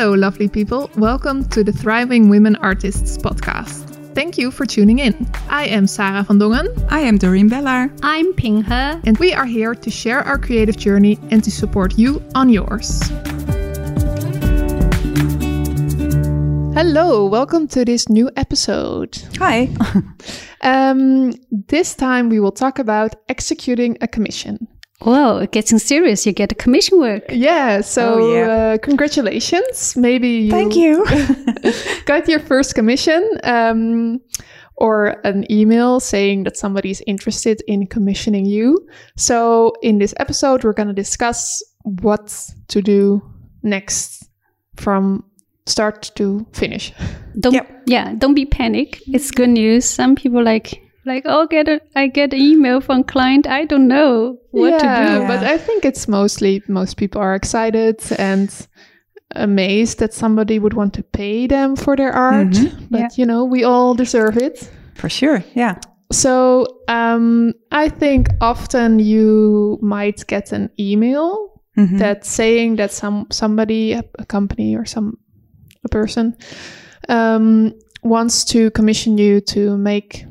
Hello, lovely people. Welcome to the Thriving Women Artists podcast. Thank you for tuning in. I am Sarah van Dongen, I am Doreen Bellar. I'm Ping He. and we are here to share our creative journey and to support you on yours. Hello, welcome to this new episode. Hi. Um, this time we will talk about executing a commission. Whoa, getting serious. You get a commission work. Yeah, so Oh, yeah. Uh, congratulations. Maybe you Thank you. got your first commission um, or an email saying that somebody is interested in commissioning you. So, in this episode, we're going to discuss what to do next from start to finish. Don't Yep. yeah, don't be panic. It's good news. Some people like like oh get a I get an email from client. I don't know what to do. Yeah, do. But I think it's mostly most people are excited and amazed that somebody would want to pay them for their art. Mhm. But Yeah. you know, we all deserve it. For sure. Yeah. So um, I think often you might get an email Mhm. that's saying that some somebody, a a company or some a person, um, wants to commission you to make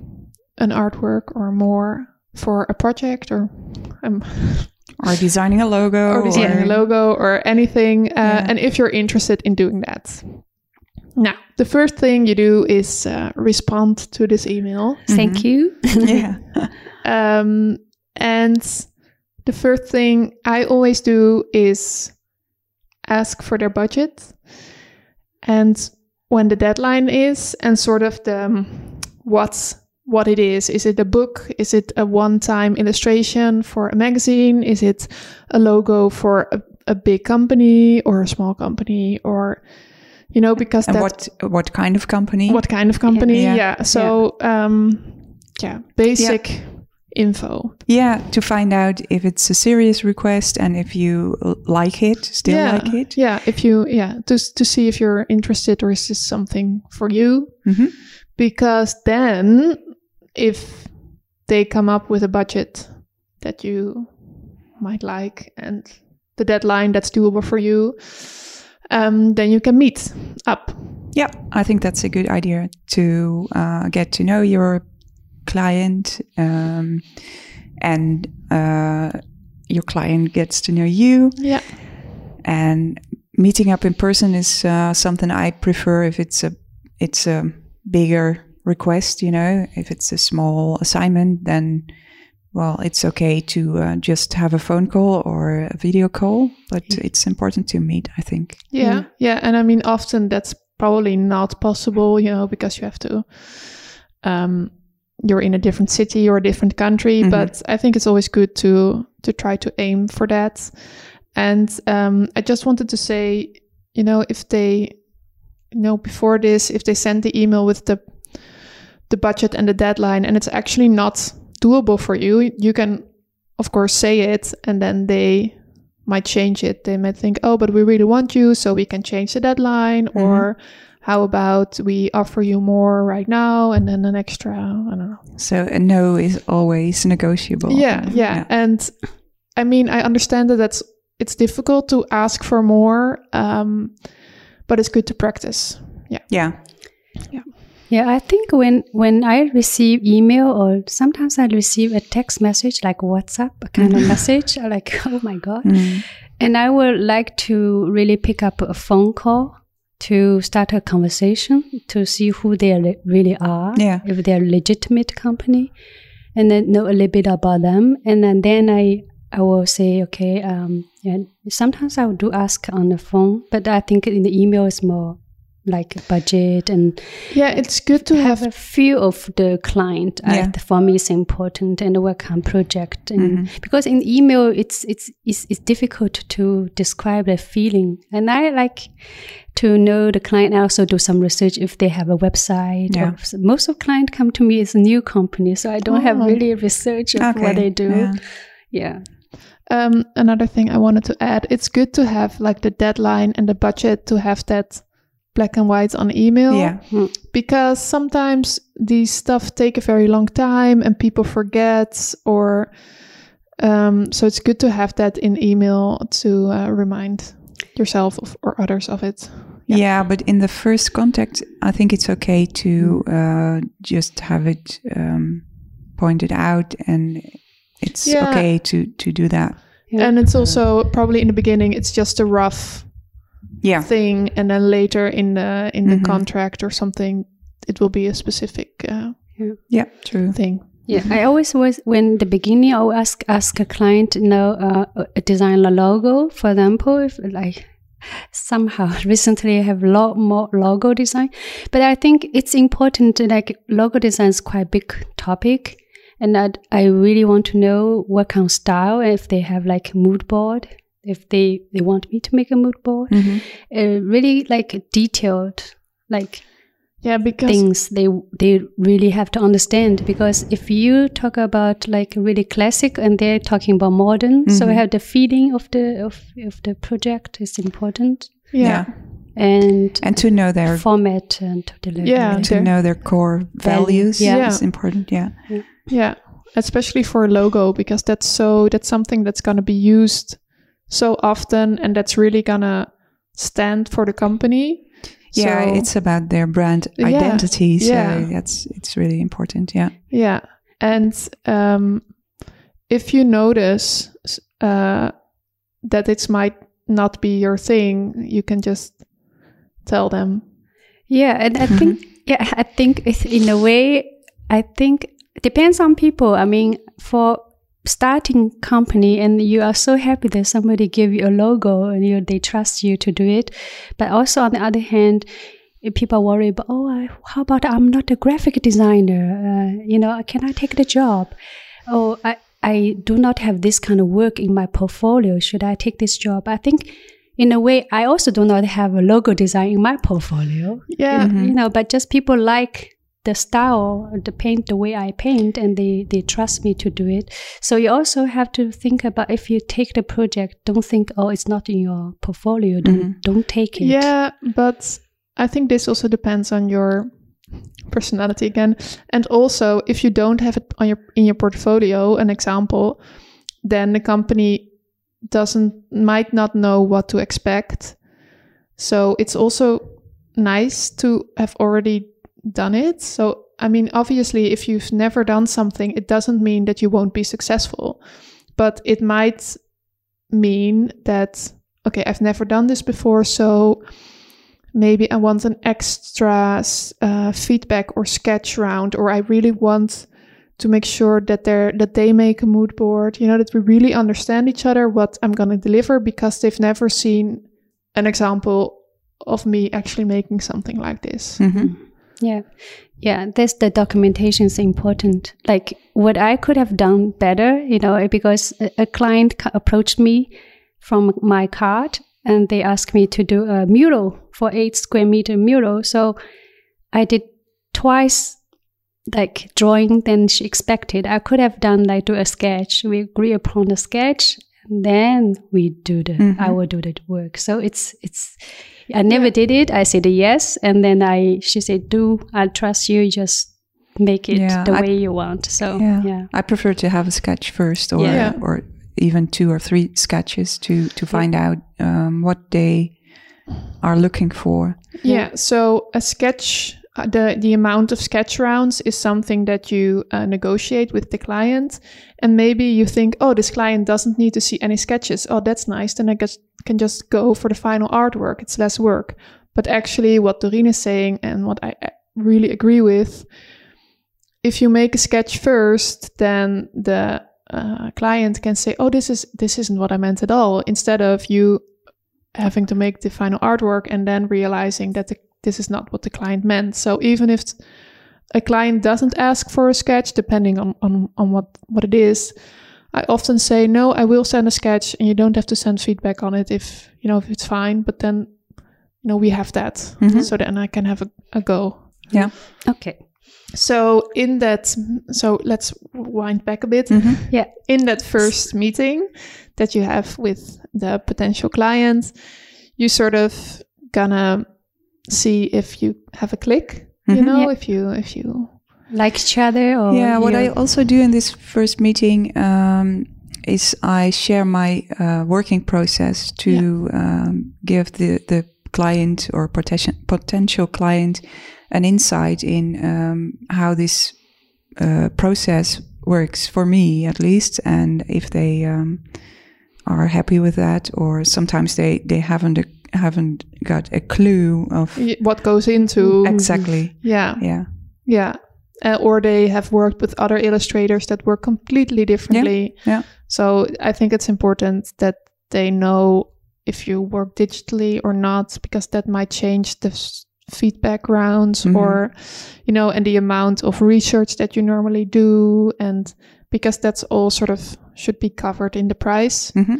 an artwork or more for a project or um, or designing a logo. or designing a logo or anything. Uh, Yeah. And if you're interested in doing that. Now, the first thing you do is uh, respond to this email. Thank you. Yeah. Um, and the first thing I always do is ask for their budget and when the deadline is and sort of the um, what's what it is. Is it a book? Is it a one-time illustration for a magazine? Is it a logo for a, a big company or a small company or you know because And that what what kind of company? what kind of company Yeah. yeah, so um yeah basic info Yeah, to find out if it's a serious request and if you like it, still yeah like it. yeah if you yeah to, to see if you're interested or is this something for you Mhm. because then if they come up with a budget that you might like and the deadline that's doable for you um, then you can meet up Yeah, I think that's a good idea to uh, get to know your client um, and uh, your client gets to know you. yeah and meeting up in person is uh, something I prefer if it's a it's a bigger request. You know, if it's a small assignment, then well, it's okay to uh, just have a phone call or a video call. But it's important to meet. I think. Yeah, yeah, and I mean, often that's probably not possible, you know, because you have to, um, you're in a different city or a different country. Mhm. But I think it's always good to to try to aim for that. And um, I just wanted to say, you know, if they, you know, before this, if they send the email with the the budget and the deadline, and it's actually not doable for you, you can, of course, say it, and then they might change it. They might think, oh, but we really want you, so we can change the deadline. Mm-hmm. Or how about we offer you more right now and then an extra, I don't know. So a no is always negotiable. Yeah, yeah. And I mean, I understand that that's, it's difficult to ask for more, um, but it's good to practice. Yeah. Yeah. Yeah, I think when when I receive email or sometimes I receive a text message like WhatsApp a kind of message, I'm like oh my god, Mm. and I would like to really pick up a phone call to start a conversation to see who they re- really are, Yeah. if they're a legitimate company, and then know a little bit about them, and then then I I will say okay, um, and sometimes I do ask on the phone, but I think in the email is more like budget and Yeah, it's good to have have, a feel of the client Yeah. uh, for me is important and the what kind of project and Mhm. because in email it's, it's it's it's difficult to describe the feeling and i like to know the client I also do some research if they have a website Yeah. or most of client come to me as a new company so i don't have Oh. really research of Okay. what they do Yeah. yeah um, another thing I wanted to add, it's good to have like the deadline and the budget to have that black and white on email. Yeah. because sometimes these stuff take a very long time and people forget or um, so it's good to have that in email to uh, remind yourself of, or others of it Yeah. but in the first contact, I think it's okay to uh, just have it um, pointed out, and it's Yeah. okay to to do that. Yeah. And it's also probably in the beginning, it's just a rough Yeah, thing, and then later in the in the Mhm. contract or something, it will be a specific uh, yeah, true. thing. Yeah, I always was when the beginning I will ask ask a client, you know, uh, uh, design a logo. For example, if like somehow recently I have a lot more logo design, but I think it's important. to, Like logo design is quite a big topic, and I I really want to know what kind of style. If they have like mood board, if they they want me to make a mood board, Mhm. uh, really like detailed, like Yeah, because things they they really have to understand because if you talk about like really classic and they're talking about modern so Mhm. I have the feeling of the of, of the project is important yeah, Yeah. and And to know their format and to deliver Yeah, to Their- know their core values yeah. is important. Yeah, yeah, especially for a logo because that's so that's something that's gonna be used so often, and that's really gonna stand for the company. yeah. So- it's about their brand Yeah, identity. So yeah. that's it's really important. Yeah. Yeah, and um, if you notice uh, that it might not be your thing, you can just tell them. Yeah, and I think yeah, I think it's in a way I think depends on people. I mean, for starting company and you are so happy that somebody give you a logo and you they trust you to do it. But also on the other hand, people worry about oh, I, how about I'm not a graphic designer? Uh, you know, can I take the job? Oh, I I do not have this kind of work in my portfolio. Should I take this job? I think. In a way, I also do not have a logo design in my portfolio Yeah, Mhm. you know but just people like the style the paint the way i paint and they they trust me to do it so you also have to think about if you take the project don't think oh it's not in your portfolio don't Mhm. don't take it yeah, but I think this also depends on your personality again, and also if you don't have it on your in your portfolio, an example, then the company doesn't might not know what to expect. So it's also nice to have already done it. So I mean, obviously, if you've never done something, it doesn't mean that you won't be successful, but it might mean that okay, I've never done this before, so maybe I want an extra uh, feedback or sketch round, or I really want to make sure that they're that they make a mood board. You know that we really understand each other, what I'm gonna deliver, because they've never seen an example of me actually making something like this. Mhm. Yeah. Yeah that's the documentation is important. Like what i could have done better you know because a, a client approached me from my card and they asked me to do a mural for eight square meter mural. So i did twice like drawing than she expected. I could have done like do a sketch. We agree upon the sketch and then we do the Mhm. i will do the work. So it's it's I never did it. I said yes, and then I she said, "Do I trust you? Just make it Yeah, the I- way you want." So Yeah. yeah, I prefer to have a sketch first, or Yeah. or even two or three sketches to to find out um, what they are looking for. Yeah. So a sketch, the the amount of sketch rounds is something that you uh, negotiate with the client, and maybe you think, oh, this client doesn't need to see any sketches. Oh, that's nice. Then I guess can just go for the final artwork. It's less work. But actually, what Doreen is saying and what I really agree with, if you make a sketch first, then the uh, client can say, "Oh, this is this isn't what I meant at all." Instead of you having to make the final artwork and then realizing that the, this is not what the client meant. So even if a client doesn't ask for a sketch, depending on, on, on what, what it is, I often say, no, I will send a sketch and you don't have to send feedback on it if, you know, if it's fine, but then, you know, we have that. Mhm. So then I can have a, a go. Yeah. Okay, So in that, so let's wind back a bit Mhm. yeah, in that first meeting that you have with the potential client, you sort of gonna see if you have a click. You Mhm. know, Yeah. if you if you like each other or yeah, what I also do in this first meeting um, is I share my uh, working process to um, give the, the client or potential potential client an insight in um, how this uh, process works for me at least, and if they um, are happy with that, or sometimes they they haven't a, haven't got a clue of What goes into exactly. yeah Yeah. yeah, uh, or they have worked with other illustrators that work completely differently. yeah. So I think it's important that they know if you work digitally or not, because that might change the s- feedback rounds Mhm. or, you know, and the amount of research that you normally do. And because that's all sort of should be covered in the price. hmm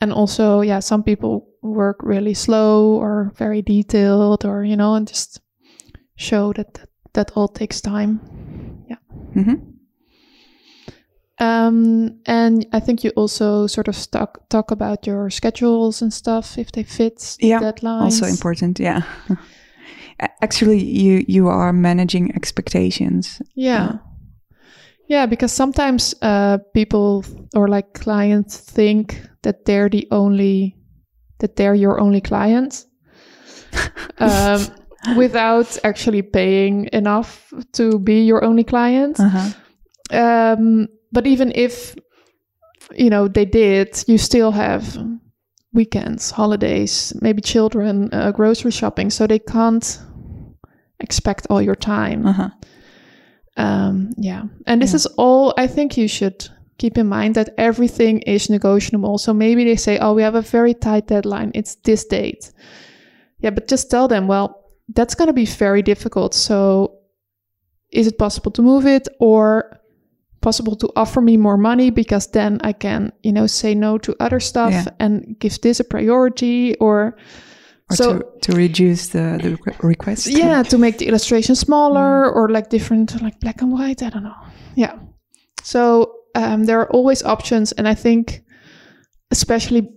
And also, yeah, some people work really slow or very detailed or, you know, and just show that that, that all takes time. hmm Um, and I think you also sort of talk talk about your schedules and stuff if they fit Yeah, deadlines. Also important. Yeah. Actually, you you are managing expectations. Yeah. Yeah, because sometimes uh, people or like clients think that they're the only that they're your only client, um, without actually paying enough to be your only client. Uh-huh. um, but even if you know they did you still have weekends holidays maybe children uh, grocery shopping so they can't expect all your time Uh-huh. um, yeah and this Yeah. is all i think you should keep in mind that everything is negotiable so maybe they say oh we have a very tight deadline it's this date yeah but just tell them well that's going to be very difficult so is it possible to move it or possible to offer me more money because then I can, you know, say no to other stuff Yeah. and give this a priority or, Or so to, to reduce the, the requ- request. yeah, to make the illustration smaller mm. or like different, like black and white. I don't know. Yeah. So um, there are always options. And I think, especially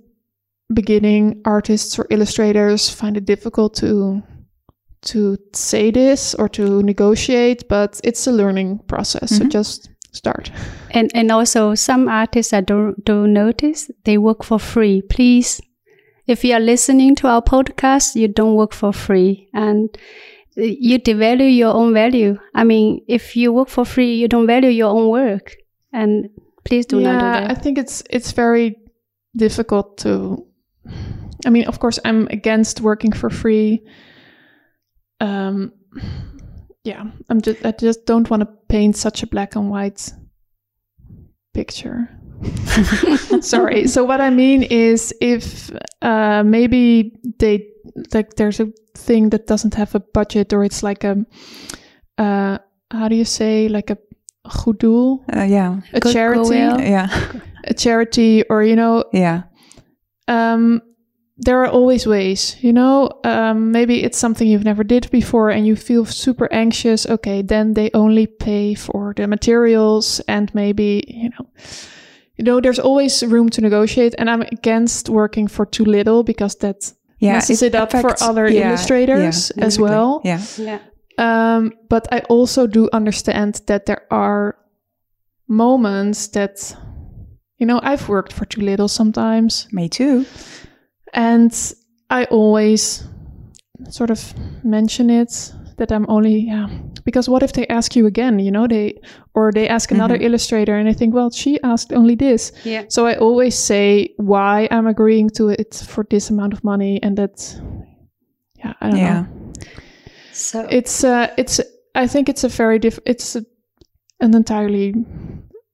beginning artists or illustrators find it difficult to to say this or to negotiate but it's a learning process so Mhm. just start And and also some artists I don't don't notice they work for free. Please, if you are listening to our podcast, you don't work for free and you devalue your own value. I mean, if you work for free, you don't value your own work. And please do not do that. I think it's it's very difficult to. I mean, of course, I'm against working for free. Um, yeah, I'm just I just don't want to paint such a black and white picture. Sorry. So what I mean is, if uh, maybe they like, there's a thing that doesn't have a budget, or it's like a, uh, how do you say, like a goed doel, Uh, yeah. a Good charity, goodwill. Yeah. a charity, or you know, Yeah. um, there are always ways. You know, um, maybe it's something you've never did before, and you feel super anxious. Okay, then they only pay for the materials, and maybe you know. You know, there's always room to negotiate, and I'm against working for too little because that Yeah. messes it up affects- for other yeah, illustrators yeah, as exactly. well. Yeah. yeah. Um, but I also do understand that there are moments that, you know, I've worked for too little sometimes. Me too. And I always sort of mention it that I'm only, yeah, because what if they ask you again, you know, they, or they ask another Mhm. illustrator and I think, well, she asked only this. Yeah. So I always say why I'm agreeing to it for this amount of money and that, yeah, I don't Yeah. know So it's uh it's i think it's a very diff it's a, an entirely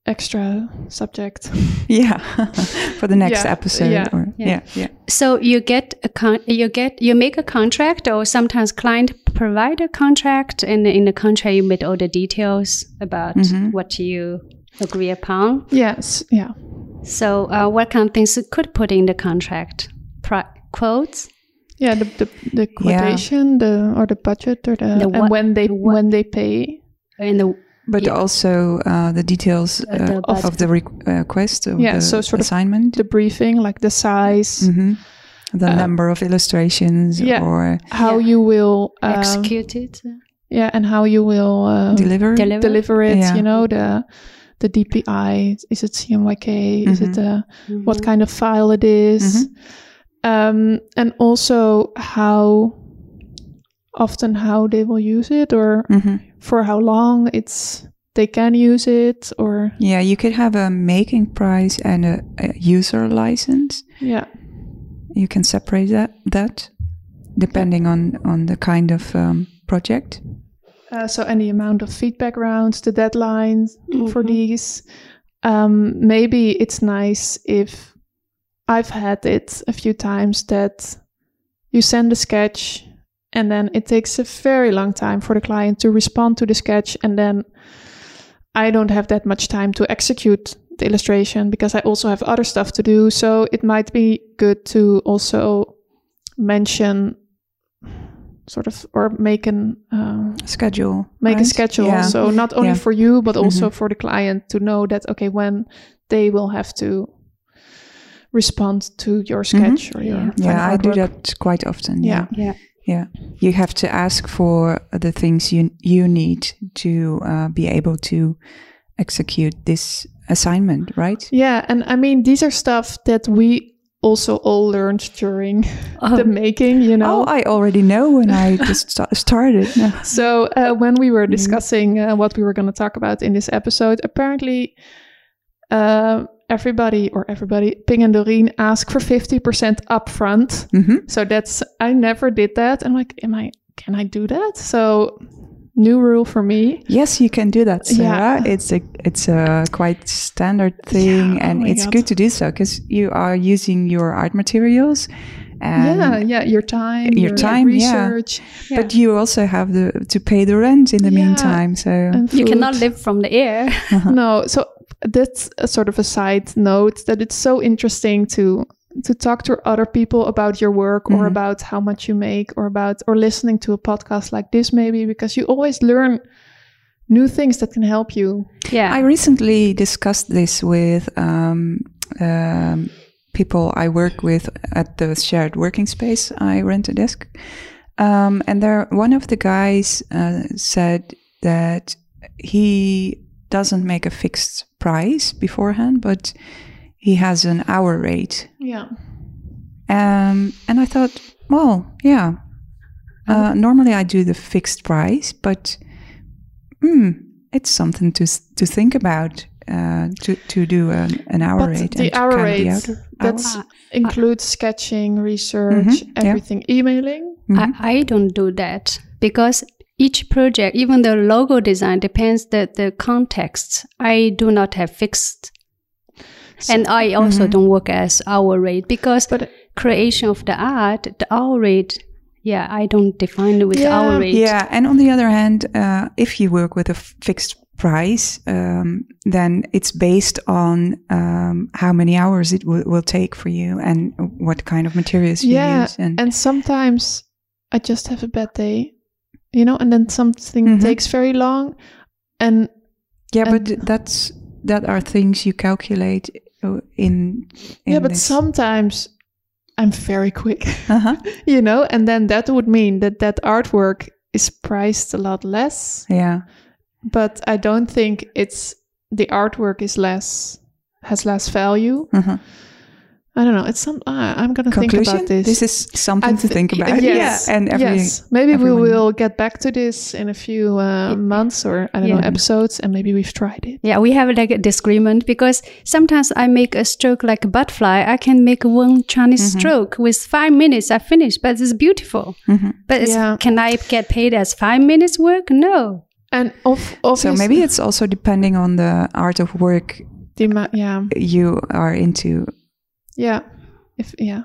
extra subject Yeah. For the next Yeah, episode. yeah, or, yeah. yeah. Yeah. So you get a con- you get you make a contract, or sometimes client provide a contract, and in the contract you made all the details about Mhm. what you agree upon. yes yeah So uh, what kind of things you could put in the contract? Pri- quotes. Yeah the the, the quotation the or the budget or the, The and what- when they the what- when they pay And the But Yeah. also uh, the details Uh, uh, the of, the uh, request of Yeah, the so sort of assignment. the briefing like the size Mhm. The Uh, number of illustrations yeah. or how Yeah. you will um, execute it, yeah and how you will uh, deliver. deliver. deliver it Yeah. you know the the dpi is it cmyk is it uh, Mhm. what kind of file it is. Mhm. Um, and also how often how they will use it or hmm for how long it's they can use it or Yeah, you could have a making price and a, a user license. yeah You can separate that that depending on on the kind of um, project. uh, so any amount of feedback rounds the deadlines for Mhm. these um, maybe it's nice if i've had it a few times that you send a sketch and then it takes a very long time for the client to respond to the sketch and then i don't have that much time to execute the illustration because i also have other stuff to do so it might be good to also mention sort of or make an um, Schedule. make a schedule Yeah. so not only Yeah. for you but also Mhm. for the client to know that okay when they will have to respond to your sketch or your Yeah. Yeah, I do artwork. that quite often. Yeah. Yeah. Yeah. Yeah. You have to ask for the things you you need to uh, be able to execute this assignment, right? yeah and i mean these are stuff that we also all learned during Oh, the making you know Oh, I already know when I just sta- started. No. So uh, when we Mm-hmm. were discussing uh, what we were going to talk about in this episode, apparently uh, everybody or everybody, Ping and Doreen, ask for fifty percent upfront. hmm So that's I never did that. I'm like, am I? Can I do that? So new rule for me. Yes, you can do that, Sarah. Yeah. It's a it's a quite standard thing, Yeah, oh and my it's God. good to do so because you are using your art materials, and yeah, yeah, your time, Your time, yeah. research, but you also have the to pay the rent in the Yeah. meantime. So you cannot live from the air. no so that's a sort of a side note that it's so interesting to to talk to other people about your work or Mhm. about how much you make or about or listening to a podcast like this maybe because you always learn new things that can help you yeah. I recently discussed this with um, um, people I work with at the shared working space. I rent a desk, um, and there one of the guys uh, said that he doesn't make a fixed price beforehand, but he has an hour rate. yeah Um, and I thought, well, yeah. Uh, normally I do the fixed price, but hmm, it's something to to think about. Uh, to to do an, an hour but rate. the and to hour rate the outer that's includes sketching research Mhm, yeah. everything emailing Mhm. I, I don't do that because each project, even the logo design, depends the the context. I do not have fixed, and I also Mhm. don't work as hour rate because but creation of the art, the hour rate. Yeah, I don't define it with Yeah, hour rate. Yeah, and on the other hand, uh, if you work with a f- fixed price, um, then it's based on um, how many hours it w- will take for you and what kind of materials you yeah use. And, and sometimes i just have a bad day you know and then something Mhm. takes very long and yeah, and- but that's that are things you calculate uh, in. in yeah but this. sometimes i'm very quick Uh-huh. you know and then that would mean that that artwork is priced a lot less Yeah. but i don't think it's the artwork is less has less value Uh-huh. I don't know it's some uh, i'm gonna think about this This is something I to think about. yes, Yeah, and every yes. Maybe we will get back to this in a few uh, months or I don't know episodes, and maybe we've tried it. Yeah, we have like a disagreement because sometimes I make a stroke like a butterfly. I can make one Chinese Mm-hmm. stroke with five minutes. I finish, but it's beautiful. Mhm. But it's, Yeah. can I get paid as five minutes work? No. And of, So maybe it's also depending on the art of work the ma- yeah, you are into. Yeah, if yeah,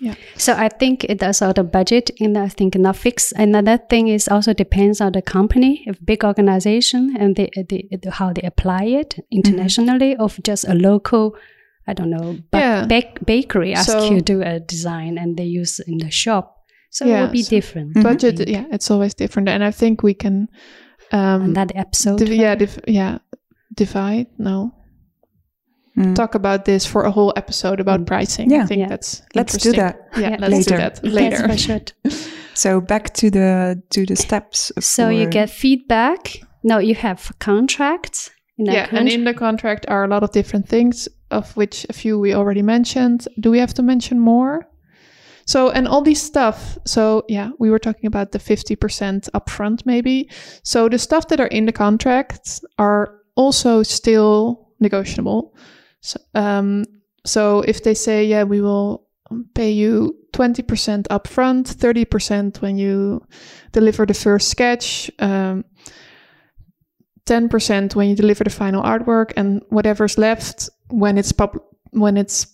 Yeah. So I think it does all the budget and I think not fixed. Another thing is also depends on the company, if big organization and they, they, they- how they apply it mm-hmm. internationally of just a local, I don't know, ba- Yeah. bak- bakery ask So- you to do a design and they use in the shop. So it will be so- different. Mm-hmm. budget. Mm-hmm. Yeah, it's always different, and I think we can, um, that episode. div- yeah, div- yeah, divide. No, Mm. talk about this for a whole episode about pricing. Yeah. I think Yeah. that's Let's do that. Yeah, Yeah. let's do Later. that Yes, later. for sure. So back to the to the steps. So you get feedback. No, you have contracts. In that yeah, and in the contract are a lot of different things, of which a few we already mentioned. Do we have to mention more? So, and all these stuff. So, yeah, we were talking about the 50% upfront, maybe. So, the stuff that are in the contracts are also still negotiable. So, um, so if they say, yeah, we will pay you 20% upfront, 30% when you deliver the first sketch, um, 10% when you deliver the final artwork, and whatever's left when it's pub- when it's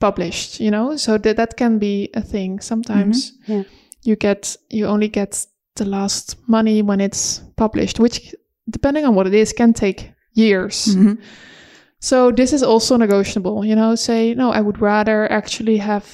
published, you know? So that that can be a thing. Sometimes Mm-hmm. Yeah. you get you only get the last money when it's published, which depending on what it is can take years. Mhm. So this is also negotiable, you know, say, no, I would rather actually have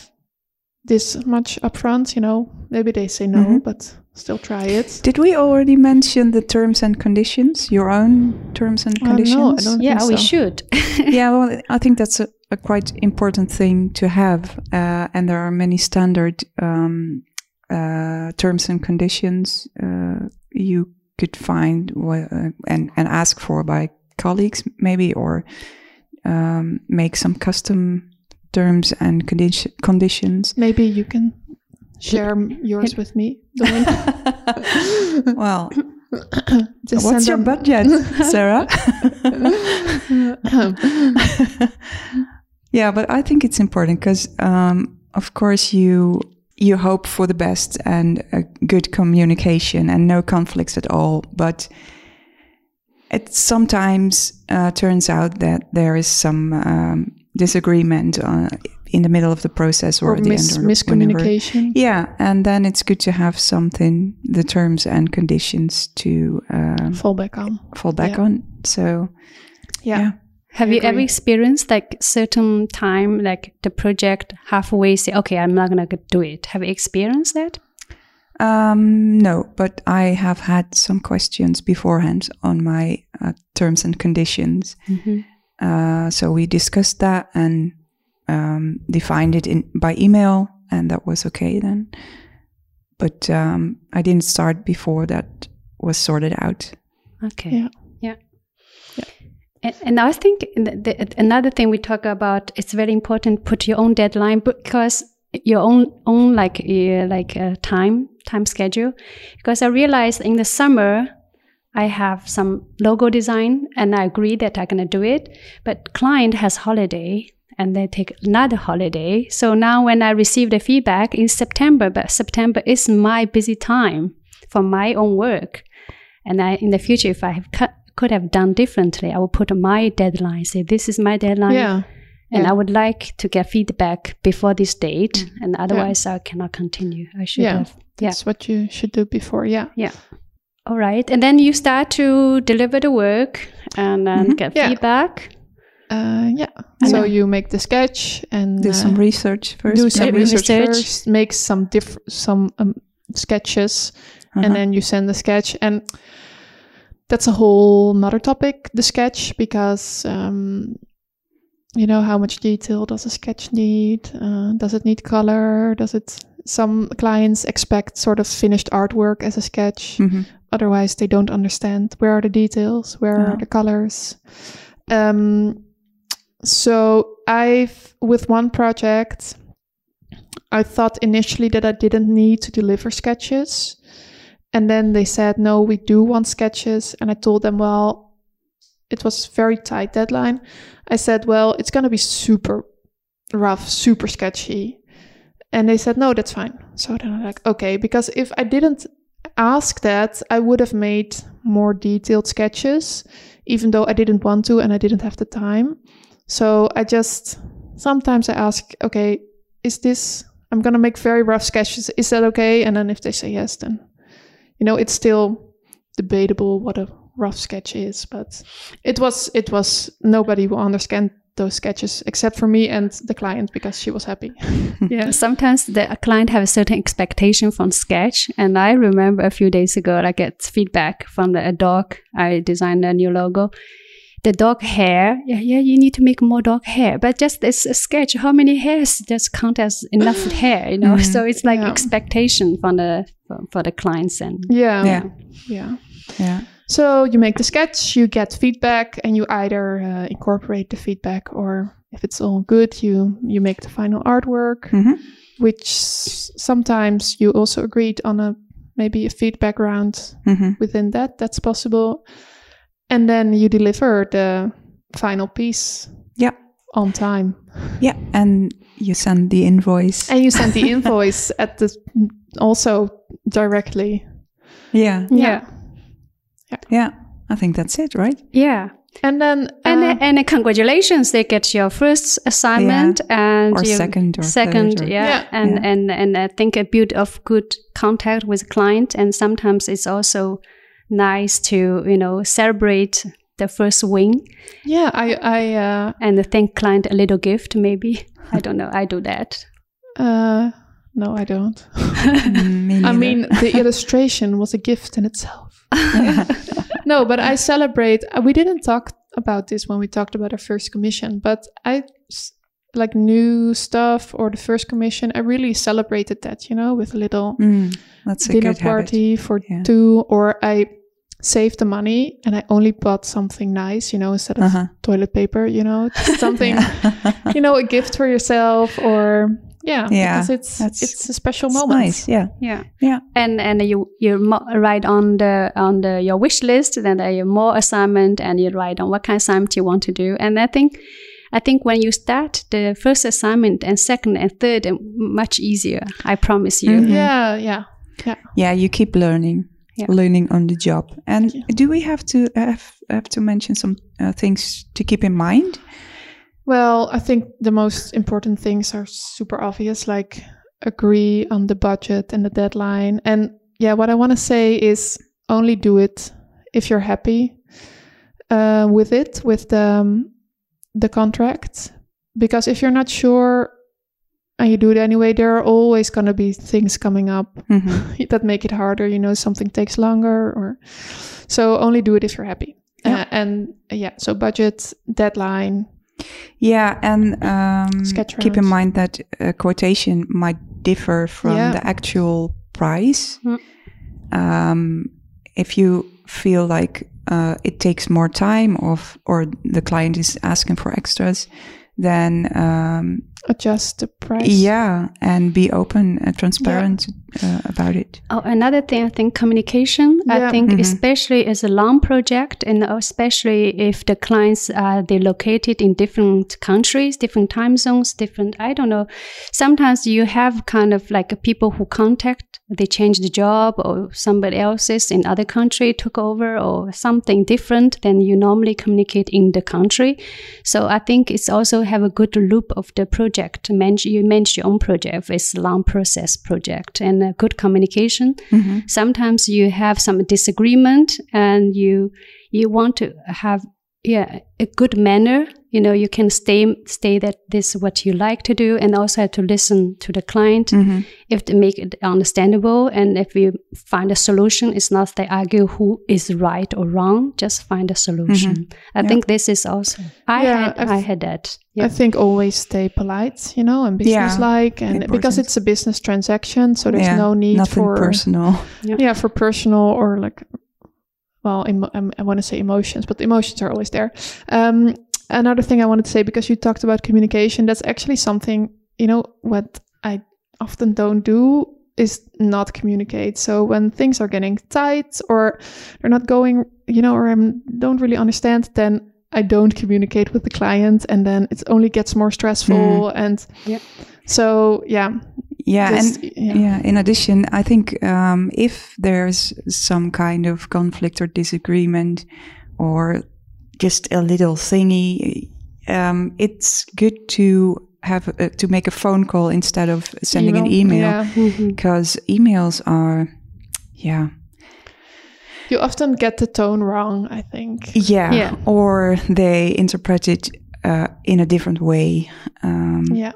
this much upfront, you know. Maybe they say no, Mhm. but still try it. Did we already mention the terms and conditions? Your own terms and Uh, no, I conditions? don't Yeah, think we should. yeah, well, I think that's a, a quite important thing to have, uh, and there are many standard um, uh, terms and conditions uh, you could find wh- uh, and and ask for by colleagues, maybe, or um, make some custom terms and condi- conditions. Maybe you can share yours with me. well, Just what's your budget, Sarah? yeah, but I think it's important because, um, of course, you you hope for the best and a good communication and no conflicts at all. But it sometimes uh, turns out that there is some um, disagreement uh, in the middle of the process or, or at the end or whenever. miscommunication. Yeah, and then it's good to have something, the terms and conditions to um, Fall back on. fall back Yeah. on. So Yeah. Yeah. Have I you ever experienced like certain time, like the project halfway say, okay, I'm not gonna do it. Have you experienced that? Um, no, but I have had some questions beforehand on my uh, terms and conditions. Mm-hmm. Uh, so we discussed that and um, defined it in by email, and that was okay then. But um, I didn't start before that was sorted out. Okay. Yeah. Yeah. Yeah. And, and I think the, the, another thing we talk about, it's very important put your own deadline because your own own like uh, like uh, time time schedule. Because I realized in the summer I have some logo design and I agree that I'm gonna do it, but client has holiday and they take another holiday. So now when I receive the feedback in September, but September is my busy time for my own work. And I, in the future, if I have cut, could have done differently, I will put my deadline. Say this is my deadline, Yeah. and yeah. I would like to get feedback before this date, and otherwise I cannot continue. I should Yeah. Have. Yeah. That's what you should do before. Yeah. Yeah. All right, and then you start to deliver the work and then Mhm. get Yeah. feedback. Uh, yeah. And So then- you make the sketch and Do uh, some research first. do some research, research. first, make some diff- some um, sketches, Uh-huh. and then you send the sketch. And that's a whole another topic, the sketch, because um, you know how much detail does a sketch need? Uh, does it need color? Does it? Some clients expect sort of finished artwork as a sketch. Mhm. Otherwise, they don't understand where are the details, where Yeah. are the colors. Um, so I've with one project, I thought initially that I didn't need to deliver sketches, and then they said no, we do want sketches, and I told them well, it was very tight deadline. I said well, it's gonna be super rough, super sketchy. And they said, no, that's fine. So then I'm like, okay, because if I didn't ask that, I would have made more detailed sketches, even though I didn't want to and I didn't have the time. So I just sometimes I ask, okay, is this, I'm going to make very rough sketches. Is that okay? And then if they say yes, then, you know, it's still debatable what a rough sketch is, but it was, it was, nobody will understand those sketches except for me and the client because she was happy. Yeah, sometimes the client have a certain expectation from sketch, and I remember a few days ago I get feedback from the a dog. I designed a new logo. The dog hair, yeah, yeah, you need to make more dog hair, but just this a sketch. How many hairs just count as enough hair? You know, Mhm. so it's like Yeah. expectation from the for, for the clients and Yeah. Yeah. Yeah. Yeah. So you make the sketch, you get feedback, and you either uh, incorporate the feedback or if it's all good, you you make the final artwork, Mhm. which sometimes you also agreed on a maybe a feedback round hmm within that. That's possible, and then you deliver the final piece. Yeah. on time, Yeah, and you send the invoice. and you send the invoice at the also directly. yeah, Yeah. yeah. I think that's it, right? Yeah. And then And uh, and congratulations, they get your first assignment and Or you- second or second, third or- yeah. Yeah. And Yeah. and and I think a build of good contact with client, and sometimes it's also nice to you know celebrate the first win yeah, I I uh, and thank client a little gift maybe. I don't know. I do that. uh, no, I don't. Me I mean, the illustration was a gift in itself. no, but I celebrate. uh, We didn't talk about this when we talked about our first commission, but I like new stuff or the first commission. I really celebrated that, you know, with a little Mm, that's a dinner good habit. party for Yeah. two, or I saved the money and I only bought something nice, you know, instead of Uh-huh. toilet paper, you know, something, you know, a gift for yourself or yeah, Yeah, because it's that's- it's a special It's moment. nice. Yeah, Yeah. yeah. and and you you write on the on the your wish list then there are more assignment and you write on what kind of assignment you want to do and i think i think when you start the first assignment and second and third uh, much easier i promise you Mhm. Yeah, yeah. Yeah, you keep learning, Yeah. learning on the job. And Yeah. do we have to have have to mention some uh, things to keep in mind? Well, I think the most important things are super obvious, like agree on the budget and the deadline. And yeah, what I want to say is only do it if you're happy uh, with it, with the um, the contract. Because if you're not sure and you do it anyway, there are always going to be things coming up Mhm. that make it harder. You know, something takes longer, or so only do it if you're happy. Yeah. Uh, and yeah, so budget, deadline, Yeah, and um, keep in mind that a quotation might differ from Yeah. the actual price. Mm. Um, if you feel like uh, it takes more time, of or the client is asking for extras, then um, adjust the price. yeah, and be open and transparent uh, about it. Oh, another thing, I think communication. I Yeah. think Mhm. especially as a long project, and especially if the clients are they located in different countries, different time zones, different. I don't know. Sometimes you have kind of like people who contact. They change the job, or somebody else's in other country took over, or something different than you normally communicate in the country. So I think it's also have a good loop of the project. Manage, you manage your own project. It's a long process project and good communication. Mhm. Sometimes you have some disagreement and you you want to have yeah a good manner. You know you can stay stay that this is what you like to do and also have to listen to the client Mhm. if to make it understandable and if you find a solution it's not they argue who is right or wrong just find a solution i Yeah. think this is also i Yeah, had I've- had that I think always stay polite, you know, and business-like, and important. because it's a business transaction, so there's Yeah, no need nothing for personal. yeah for personal or like well emo- um, i want to say emotions but the emotions are always there. Um, another thing i wanted to say because you talked about communication that's actually something you know what i often don't do is not communicate. So when things are getting tight or they're not going you know or i don't really understand then i don't communicate with the client and then it only gets more stressful and Yeah. so yeah Yeah, just- and yeah. yeah. In addition, I think um, if there's some kind of conflict or disagreement, or just a little thingy, um, it's good to have uh, to make a phone call instead of sending an email yeah Mhm. because emails are, yeah, You often get the tone wrong, I think. yeah, Yeah. or they interpret it uh, in a different way. Um, Yeah.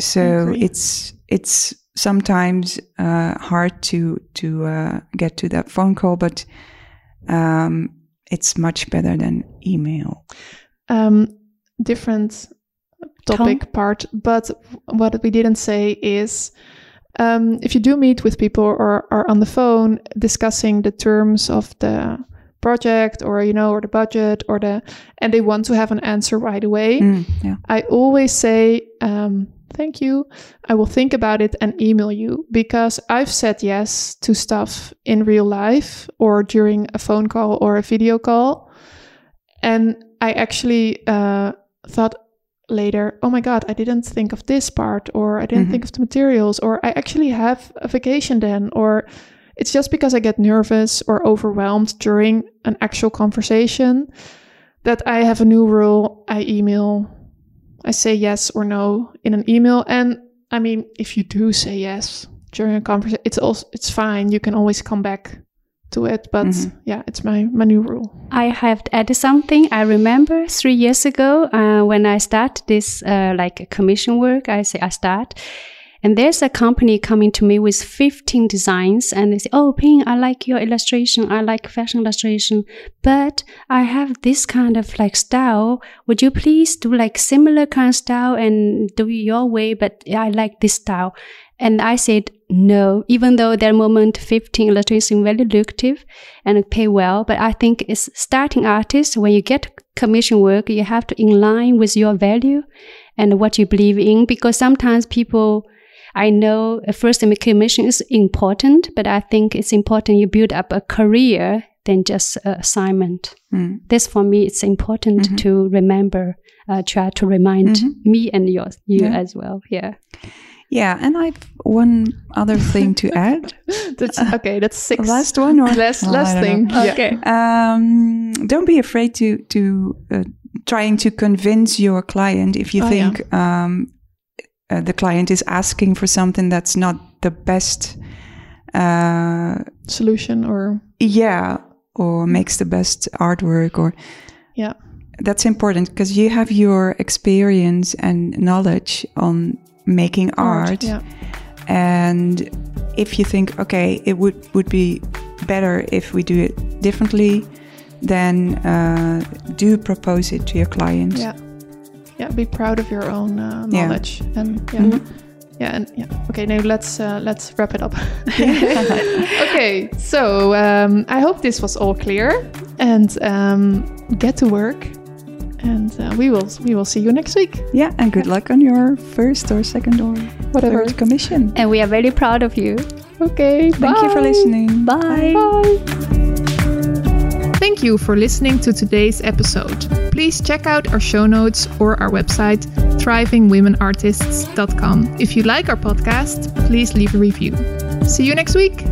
so it's it's sometimes uh, hard to to uh, get to that phone call but um, it's much better than email Um, different topic part, but what we didn't say is um, if you do meet with people or are on the phone discussing the terms of the project or you know or the budget or the and they want to have an answer right away Mm, yeah. i always say um, thank you i will think about it and email you because i've said yes to stuff in real life or during a phone call or a video call and i actually uh, thought later oh my god i didn't think of this part or i didn't Mhm. think of the materials or i actually have a vacation then or it's just because I get nervous or overwhelmed during an actual conversation that I have a new rule. I email, I say yes or no in an email. And I mean, if you do say yes during a conversation, it's also it's fine. You can always come back to it. But Mhm. yeah, it's my my new rule. I have added something. I remember three years ago uh, when I start this uh, like commission work. I say I start, and there's a company coming to me with 15 designs, and they say, "Oh, Ping, I like your illustration. I like fashion illustration, but I have this kind of like style. Would you please do like similar kind of style and do it your way? But I like this style." And I said no, even though that moment 15 illustration very lucrative and pay well. But I think it's starting artists, when you get commission work, you have to in line with your value and what you believe in. Because sometimes people, I know at first commission is important, but I think it's important you build up a career than just an assignment. Mm. This for me, it's important Mhm. to remember, uh, try to remind Mhm. me and your, you Yeah. as well. Yeah. Yeah, and I've one other thing to add. That's okay. That's six. Last one or last Oh, last thing. know. Yeah. Um, don't be afraid to to uh, trying to convince your client if you Oh, yeah. think um, uh, the client is asking for something that's not the best. Uh, Solution or yeah, or makes the best artwork or yeah. that's important because you have your experience and knowledge on making art, Yeah. and if you think okay it would would be better if we do it differently then uh, do propose it to your client Yeah. Yeah. Be proud of your own uh, Yeah. knowledge and yeah. Mhm. Yeah, and yeah. Okay, now let's uh, let's wrap it up. okay, so um, I hope this was all clear, and um, get to work, and uh, we will we will see you next week. yeah and good luck on your first or second or Whatever. third commission And we are very proud of you. Okay, thank you for bye. listening Bye. Bye. Thank you for listening to today's episode. Please check out our show notes or our website, thrivingwomenartists.com. If you like our podcast, please leave a review. See you next week.